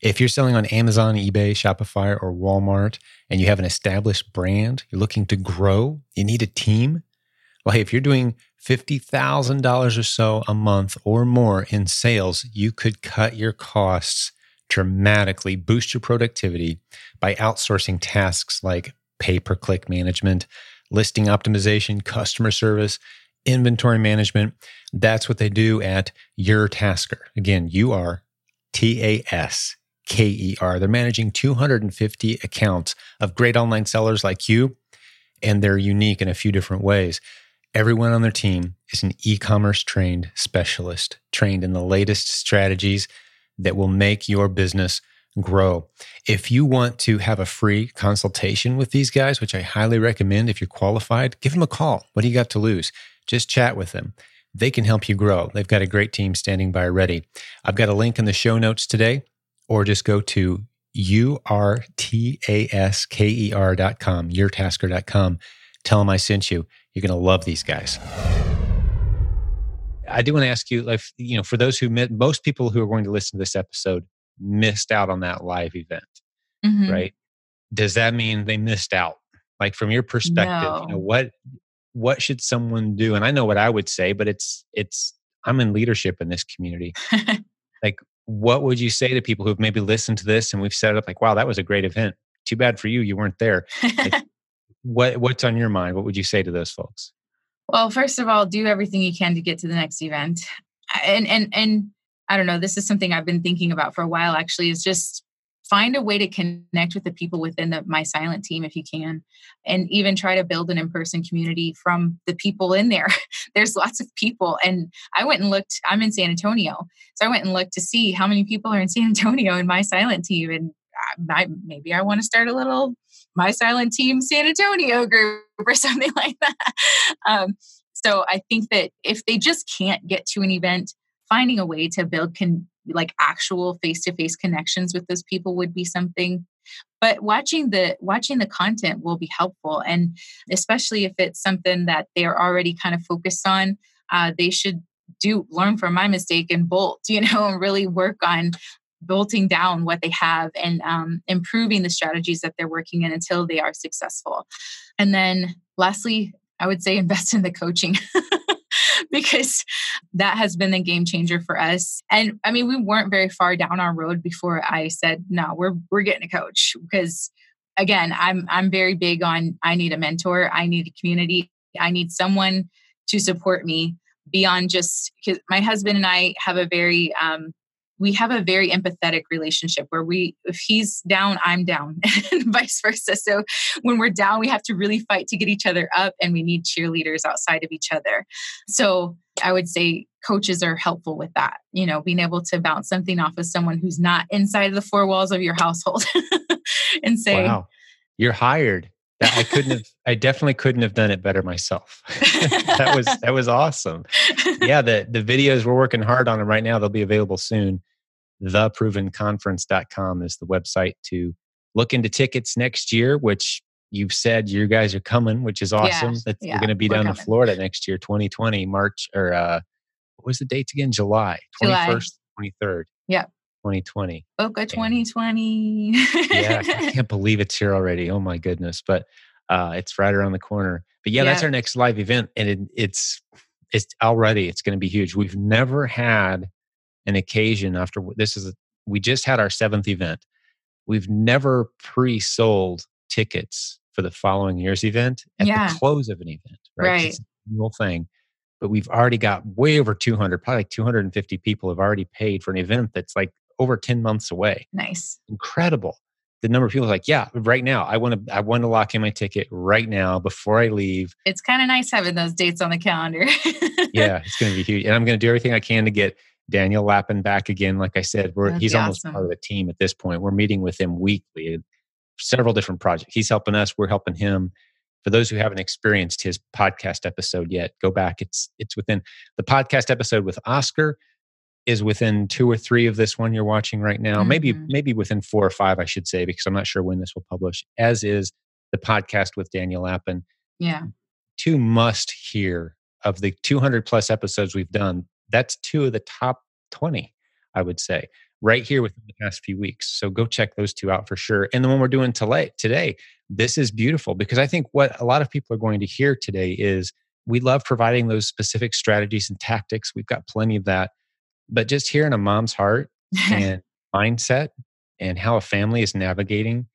If you're selling on Amazon, eBay, Shopify, or Walmart, and you have an established brand, you're looking to grow, you need a team. Well, hey, if you're doing $50,000 or so a month or more in sales, you could cut your costs dramatically, boost your productivity by outsourcing tasks like pay per click management, listing optimization, customer service, inventory management. That's what they do at Urtasker. Again, U R T A S K E R. They're managing 250 accounts of great online sellers like you, and they're unique in a few different ways. Everyone on their team is an e commerce trained specialist, trained in the latest strategies that will make your business grow. If you want to have a free consultation with these guys, which I highly recommend if you're qualified, give them a call. What do you got to lose? Just chat with them. They can help you grow. They've got a great team standing by ready. I've got a link in the show notes today, or just go to U-R-T-A-S-K-E-R.com, urtasker.com. Tell them I sent you. You're going to love these guys. I do want to ask you, like, you know, for those who met, most people who are going to listen to this episode missed out on that live event, mm-hmm. right? Does that mean they missed out? Like from your perspective, no. you know, what what should someone do? And I know what I would say, but it's it's I'm in leadership in this community. like what would you say to people who've maybe listened to this and we've set it up like, wow, that was a great event. Too bad for you, you weren't there. Like, what what's on your mind? What would you say to those folks? Well, first of all, do everything you can to get to the next event. And and and I don't know, this is something I've been thinking about for a while actually is just find a way to connect with the people within the my silent team if you can and even try to build an in-person community from the people in there there's lots of people and i went and looked i'm in san antonio so i went and looked to see how many people are in san antonio in my silent team and I, maybe i want to start a little my silent team san antonio group or something like that. Um, so i think that if they just can't get to an event finding a way to build con- like actual face-to-face connections with those people would be something. But watching the watching the content will be helpful and especially if it's something that they're already kind of focused on uh, they should do learn from my mistake and bolt you know and really work on bolting down what they have and um, improving the strategies that they're working in until they are successful. And then lastly i would say invest in the coaching because that has been the game changer for us. And I mean, we weren't very far down our road before I said, no, we're we're getting a coach. Because again, I'm I'm very big on I need a mentor, I need a community, I need someone to support me beyond just because my husband and I have a very um, we have a very empathetic relationship where we if he's down i'm down and vice versa so when we're down we have to really fight to get each other up and we need cheerleaders outside of each other so i would say coaches are helpful with that you know being able to bounce something off of someone who's not inside of the four walls of your household and say wow you're hired I couldn't have. I definitely couldn't have done it better myself. that was that was awesome. Yeah, the the videos we're working hard on them right now. They'll be available soon. Theprovenconference.com is the website to look into tickets next year. Which you've said you guys are coming, which is awesome. Yeah, That's, yeah, we're going to be down coming. in Florida next year, 2020, March or uh, what was the dates again? July 21st, 23rd. Yeah. 2020. Boca 2020. yeah, I can't believe it's here already. Oh my goodness. But uh, it's right around the corner. But yeah, yeah. that's our next live event. And it, it's it's already it's going to be huge. We've never had an occasion after this is we just had our seventh event. We've never pre-sold tickets for the following year's event at yeah. the close of an event, right? right. It's a thing but we've already got way over 200 probably like 250 people have already paid for an event that's like over 10 months away nice incredible the number of people like yeah right now i want to i want to lock in my ticket right now before i leave it's kind of nice having those dates on the calendar yeah it's going to be huge and i'm going to do everything i can to get daniel lapin back again like i said he's almost awesome. part of the team at this point. We're meeting with him weekly several different projects. He's helping us we're helping him. For those who haven't experienced his podcast episode yet go back. It's it's within the podcast episode with oscar is within two or three of this one you're watching right now. Mm-hmm. maybe maybe within four or five i should say because i'm not sure when this will publish as is the podcast with daniel lapin. Yeah. Two must hear of the 200 plus episodes we've done that's two of the top 20 i would say right here within the past few weeks. So go check those two out for sure. And the one we're doing today, today, this is beautiful because I think what a lot of people are going to hear today is we love providing those specific strategies and tactics. We've got plenty of that. But just hearing a mom's heart and mindset and how a family is navigating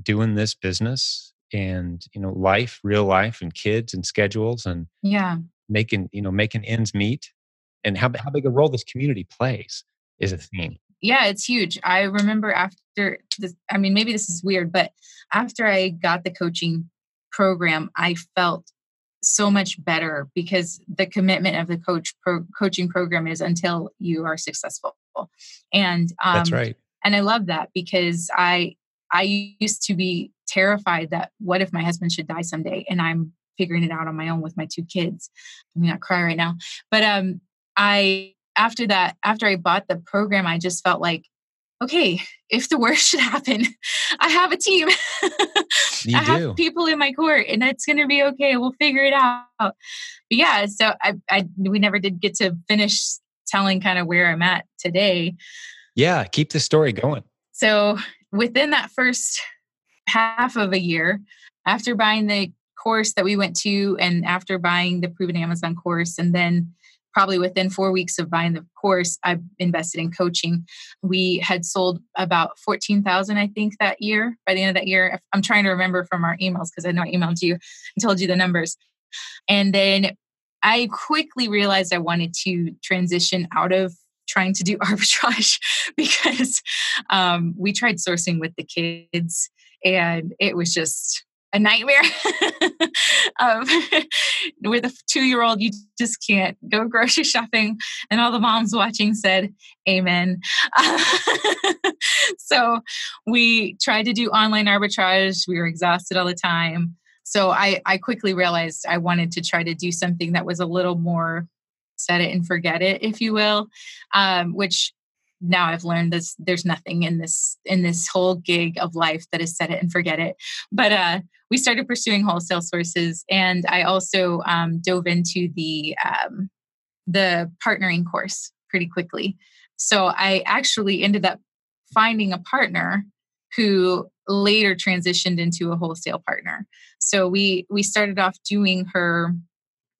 doing this business and you know life real life and kids and schedules and yeah making you know making ends meet and how, how big a role this community plays is a theme. Yeah, it's huge. I remember after this, I mean, maybe this is weird, but after I got the coaching program, I felt so much better because the commitment of the coach pro, coaching program is until you are successful. And um, that's right. And I love that because I I used to be terrified that what if my husband should die someday and I'm figuring it out on my own with my two kids. I'm not cry right now, but um, I after that, after I bought the program, I just felt like, okay, if the worst should happen, I have a team. I do. have people in my court and it's going to be okay. We'll figure it out. But yeah. So I, I, we never did get to finish telling kind of where I'm at today. Yeah. Keep the story going. So within that first half of a year, after buying the course that we went to and after buying the proven Amazon course and then probably within four weeks of buying the course, I invested in coaching. We had sold about 14,000, I think, that year. By the end of that year, I'm trying to remember from our emails because I know I emailed you and told you the numbers. And then I quickly realized I wanted to transition out of trying to do arbitrage because um, we tried sourcing with the kids and it was just a nightmare. um, with a two year old, you just can't go grocery shopping. And all the moms watching said, Amen. so we tried to do online arbitrage. We were exhausted all the time. So I, I quickly realized I wanted to try to do something that was a little more set it and forget it, if you will, um, which now I've learned this there's nothing in this in this whole gig of life that is set it and forget it. But uh we started pursuing wholesale sources and I also um, dove into the um, the partnering course pretty quickly. So I actually ended up finding a partner who later transitioned into a wholesale partner. So we we started off doing her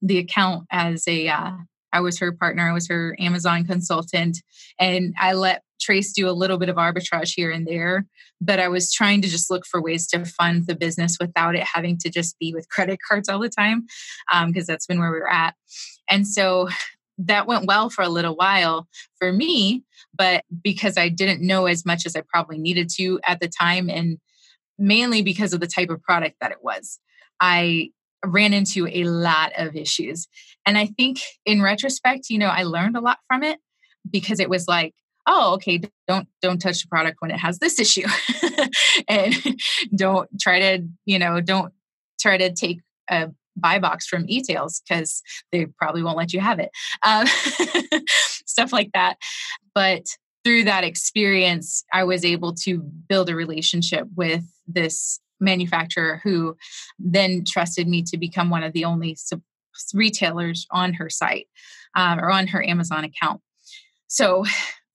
the account as a uh, I was her partner, I was her Amazon consultant, and I let Trace do a little bit of arbitrage here and there. But I was trying to just look for ways to fund the business without it having to just be with credit cards all the time, because um, that's been where we were at. And so that went well for a little while for me, but because I didn't know as much as I probably needed to at the time, and mainly because of the type of product that it was. I ran into a lot of issues. And I think in retrospect, you know, I learned a lot from it because it was like, oh okay don't don't touch the product when it has this issue. And don't try to you know don't try to take a buy box from e-tails because they probably won't let you have it. Um, stuff like that. But through that experience i was able to build a relationship with this manufacturer who then trusted me to become one of the only retailers on her site um, or on her amazon account so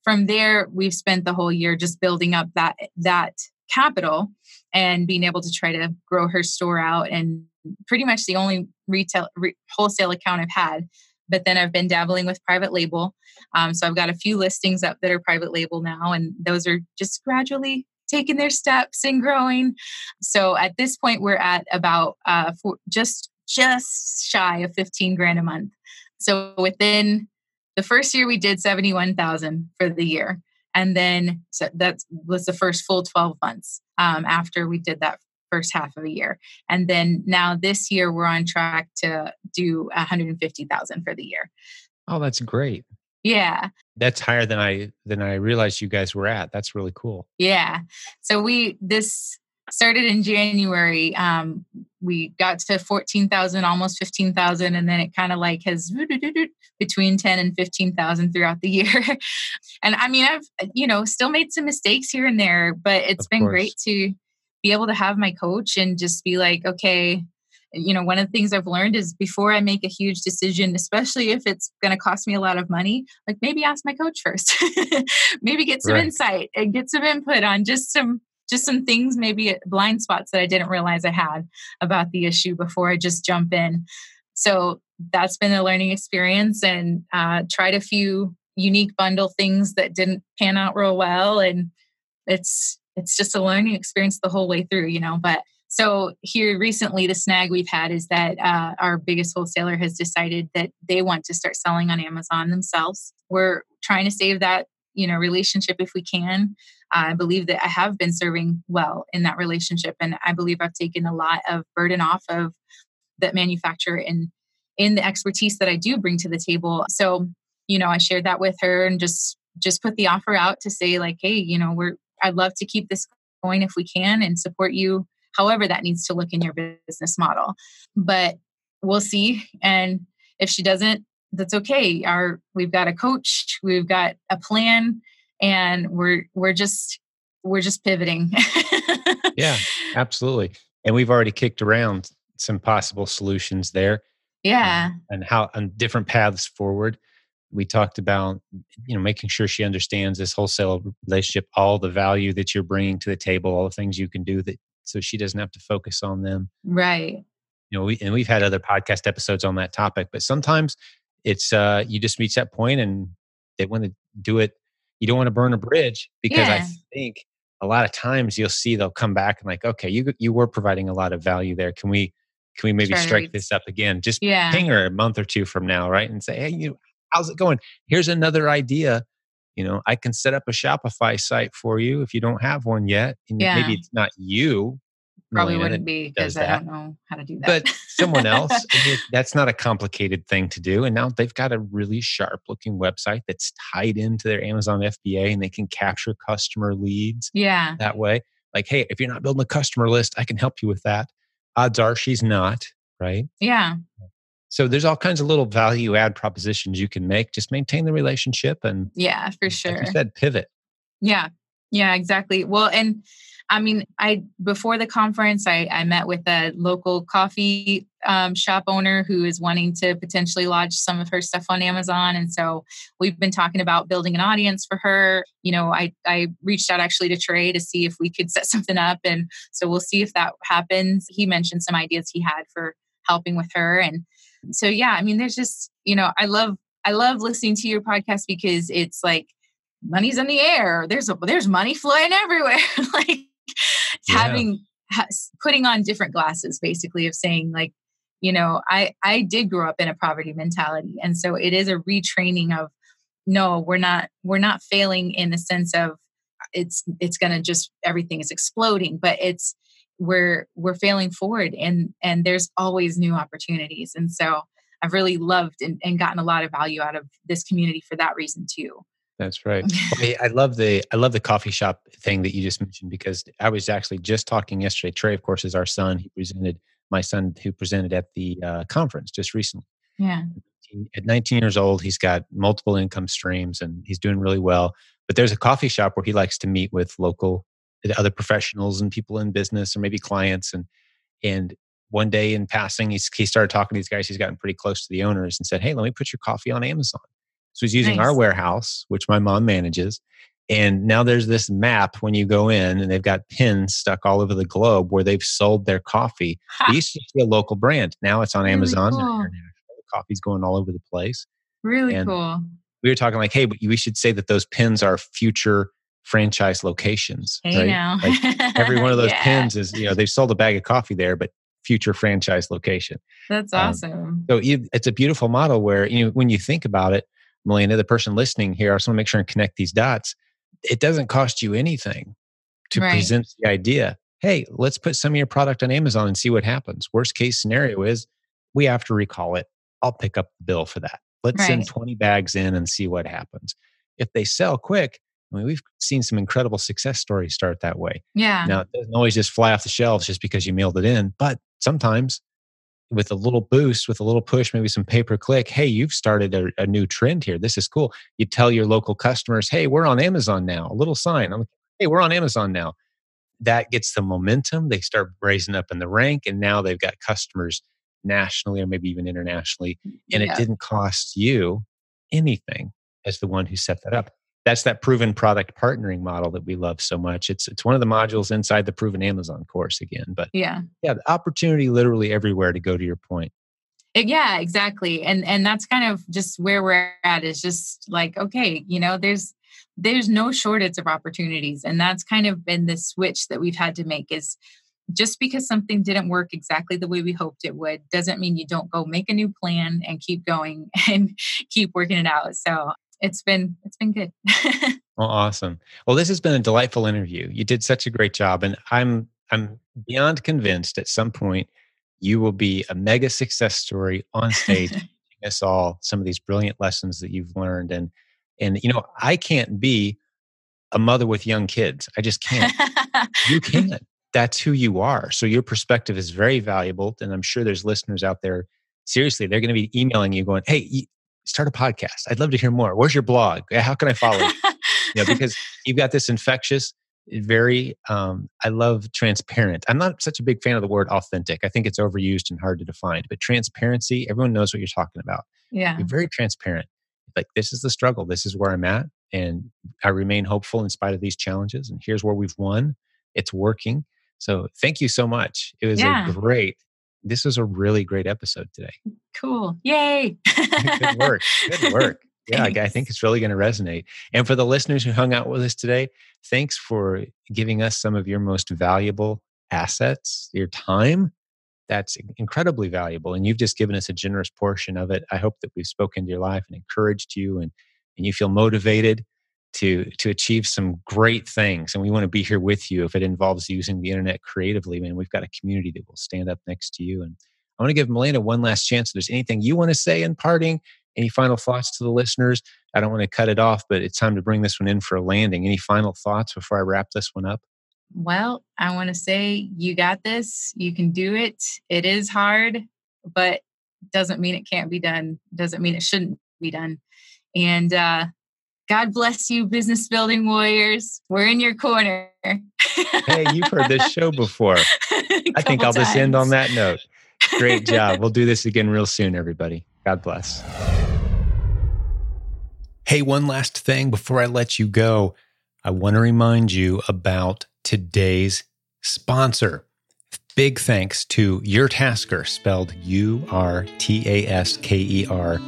from there we've spent the whole year just building up that that capital and being able to try to grow her store out and pretty much the only retail re, wholesale account I've had. But then I've been dabbling with private label. Um, so I've got a few listings up that are private label now, and those are just gradually taking their steps and growing. So at this point, we're at about uh, for just just shy of 15 grand a month. So within the first year, we did 71,000 for the year. And then so that was the first full 12 months um, after we did that first half of a year. And then now this year we're on track to do 150,000 for the year. Oh, that's great. Yeah. That's higher than I than I realized you guys were at. That's really cool. Yeah. So we this started in January. Um, we got to 14,000, almost 15,000, and then it kind of like has between 10 and 15,000 throughout the year. and I mean, I've, you know, still made some mistakes here and there, but it's of been course. great to be able to have my coach and just be like, okay, you know, one of the things I've learned is before I make a huge decision, especially if it's going to cost me a lot of money, like maybe ask my coach first. maybe get some right. insight and get some input on just some just some things, maybe blind spots that I didn't realize I had about the issue before I just jump in. So that's been a learning experience and uh, tried a few unique bundle things that didn't pan out real well. And it's it's just a learning experience the whole way through, you know. But so here recently, the snag we've had is that uh, our biggest wholesaler has decided that they want to start selling on Amazon themselves. We're trying to save that, you know, relationship if we can. I believe that I have been serving well in that relationship, and I believe I've taken a lot of burden off of that manufacturer and in the expertise that I do bring to the table. So, you know, I shared that with her and just just put the offer out to say like, hey, you know, we're I'd love to keep this going if we can and support you however that needs to look in your business model. But we'll see. And if she doesn't, that's okay. Our we've got a coach, we've got a plan, and we're we're just we're just pivoting. yeah, absolutely. And we've already kicked around some possible solutions there. Yeah. Um, and how on different paths forward we talked about you know making sure she understands this wholesale relationship all the value that you're bringing to the table all the things you can do that so she doesn't have to focus on them right you know we, and we've had other podcast episodes on that topic but sometimes it's uh you just reach that point and they want to do it you don't want to burn a bridge because yeah. i think a lot of times you'll see they'll come back and like okay you you were providing a lot of value there can we can we maybe strike this up again just yeah. ping her a month or two from now right and say hey you how's it going? Here's another idea. You know, I can set up a Shopify site for you if you don't have one yet. And yeah. maybe it's not you. Probably wouldn't be because I don't know how to do that. But someone else, that's not a complicated thing to do. And now they've got a really sharp looking website that's tied into their Amazon FBA and they can capture customer leads yeah. that way. Like, hey, if you're not building a customer list, I can help you with that. Odds are she's not, right? Yeah. So there's all kinds of little value add propositions you can make. Just maintain the relationship and yeah, for sure. Like you said, pivot. Yeah, yeah, exactly. Well, and I mean, I before the conference, I, I met with a local coffee um, shop owner who is wanting to potentially launch some of her stuff on Amazon, and so we've been talking about building an audience for her. You know, I I reached out actually to Trey to see if we could set something up, and so we'll see if that happens. He mentioned some ideas he had for helping with her, and so yeah i mean there's just you know i love i love listening to your podcast because it's like money's in the air. There's a, there's money flying everywhere. Like yeah. having ha, putting on different glasses basically of saying like you know i i did grow up in a poverty mentality. And so it is a retraining of no we're not we're not failing in the sense of it's it's going to just everything is exploding. But it's we're we're failing forward and and there's always new opportunities and so i've really loved and, and gotten a lot of value out of this community for that reason too That's right. I love the I love the coffee shop thing that you just mentioned because I was actually just talking yesterday. Trey, of course, is our son. He presented my son who presented at the uh, conference just recently. Yeah. At 19 years old, he's got multiple income streams and he's doing really well. But there's a coffee shop where he likes to meet with local other professionals and people in business or maybe clients and and one day in passing he's, he started talking to these guys he's gotten pretty close to the owners and said hey let me put your coffee on amazon so he's using nice. our warehouse, which my mom manages. And now there's this map when you go in, and they've got pins stuck all over the globe where they've sold their coffee. Ha. It used to be a local brand. Now it's on really Amazon. Cool. The coffee's going all over the place. Really and cool. We were talking like, hey, but we should say that those pins are future franchise locations. Hey right? now. like every one of those yeah. pins is, you know, they've sold a bag of coffee there, but future franchise location. That's awesome. Um, so it's a beautiful model where, you know, when you think about it, Melina, the person listening here, I just want to make sure and connect these dots. It doesn't cost you anything to right. present the idea. Hey, let's put some of your product on Amazon and see what happens. Worst case scenario is we have to recall it. I'll pick up the bill for that. Let's right. send 20 bags in and see what happens. If they sell quick, I mean, we've seen some incredible success stories start that way. Yeah. Now, it doesn't always just fly off the shelves just because you mailed it in, but sometimes with a little boost, with a little push, maybe some pay per click, hey, you've started a, a, new trend here. This is cool. You tell your local customers, hey, we're on Amazon now. A little sign. I'm like, hey, we're on Amazon now. That gets the momentum. They start raising up in the rank, and now they've got customers nationally or maybe even internationally. And yeah. it didn't cost you anything as the one who set that up that's that proven product partnering model that we love so much. It's it's one of the modules inside the proven Amazon course again. But yeah, yeah, the opportunity literally everywhere to go to your point. Eh, yeah, exactly. And and that's kind of just where we're at is just like, okay, you know, there's there's no shortage of opportunities. And that's kind of been the switch that we've had to make is just because something didn't work exactly the way we hoped it would doesn't mean you don't go make a new plan and keep going and keep working it out. So it's been it's been good. well, oh, awesome. Well, this has been a delightful interview. You did such a great job, and I'm I'm beyond convinced at some point you will be a mega success story on stage, teaching us all some of these brilliant lessons that you've learned. And and you know, I can't be a mother with young kids. I just can't. you can. That's who you are. So your perspective is very valuable, and I'm sure there's listeners out there. Seriously, they're going to be emailing you, going, "Hey, start a podcast. I'd love to hear more. Where's your blog? How can I follow you? you know, because you've got this infectious, very, um, I love transparent. I'm not such a big fan of the word authentic. I think it's overused and hard to define, but transparency, everyone knows what you're talking about. Yeah. You're very transparent. Like, this is the struggle. This is where I'm at. And I remain hopeful in spite of these challenges. And here's where we've won. It's working. So thank you so much. It was yeah. a great this was a really great episode today. Cool. Yay. Good work. Good work. Yeah, I think it's really going to resonate. And for the listeners who hung out with us today, thanks for giving us some of your most valuable assets, your time. That's incredibly valuable. And you've just given us a generous portion of it. I hope that we've spoken to your life and encouraged you and, and you feel motivated to to achieve some great things and we want to be here with you if it involves using the internet creatively man. We've got a community that will stand up next to you and i want to give melina one last chance if there's anything you want to say in parting. Any final thoughts to the listeners? I don't want to cut it off but it's time to bring this one in for a landing. Any final thoughts before i wrap this one up? Well i want to say you got this. You can do it. It is hard but doesn't mean it can't be done. Doesn't mean it shouldn't be done. And uh God bless you, business building warriors. We're in your corner. hey, you've heard this show before. I think I'll times. just end on that note. Great job. We'll do this again real soon, everybody. God bless. Hey, one last thing before I let you go. I want to remind you about today's sponsor. Big thanks to Urtasker, spelled U R T A S K E R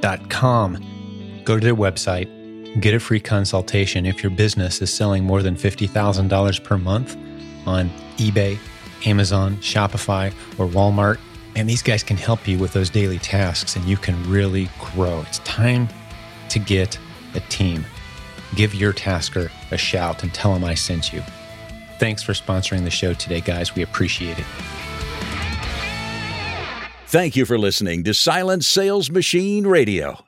dot com. Go to their website, Get a free consultation if your business is selling more than $50,000 per month on eBay, Amazon, Shopify, or Walmart. And these guys can help you with those daily tasks and you can really grow. It's time to get a team. Give Urtasker a shout and tell them I sent you. Thanks for sponsoring the show today, guys. We appreciate it. Thank you for listening to Silent Sales Machine Radio.